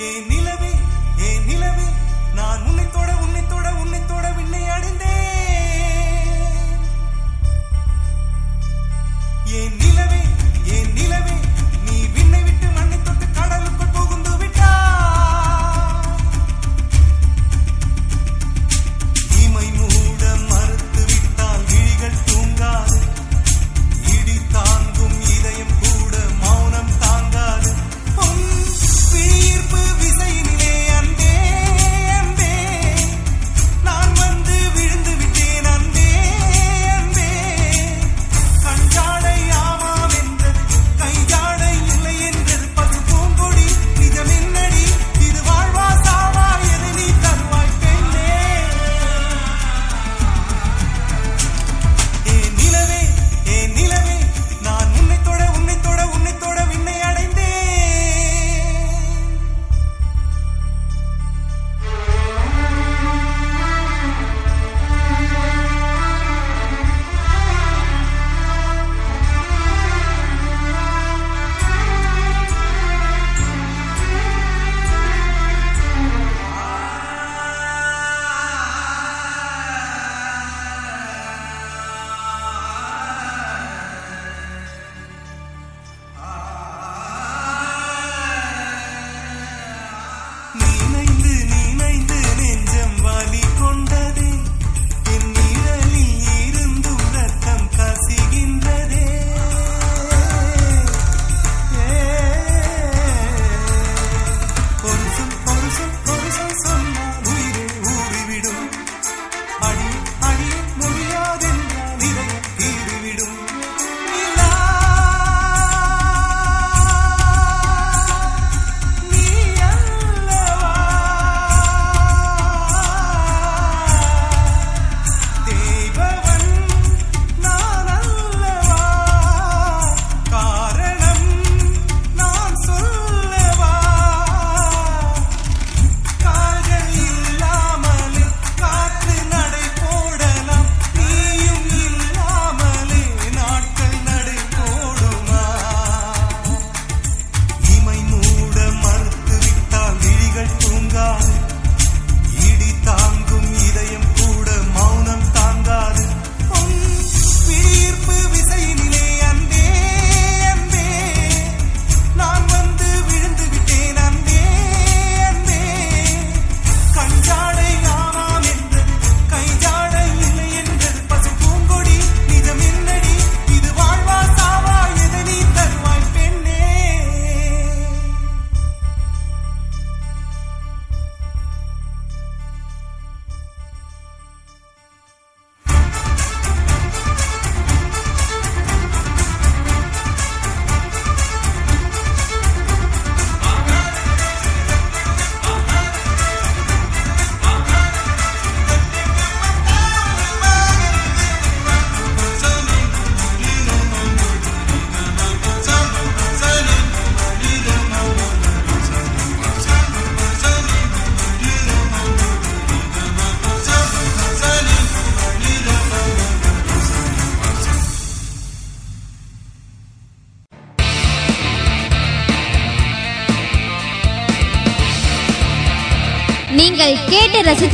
E mim.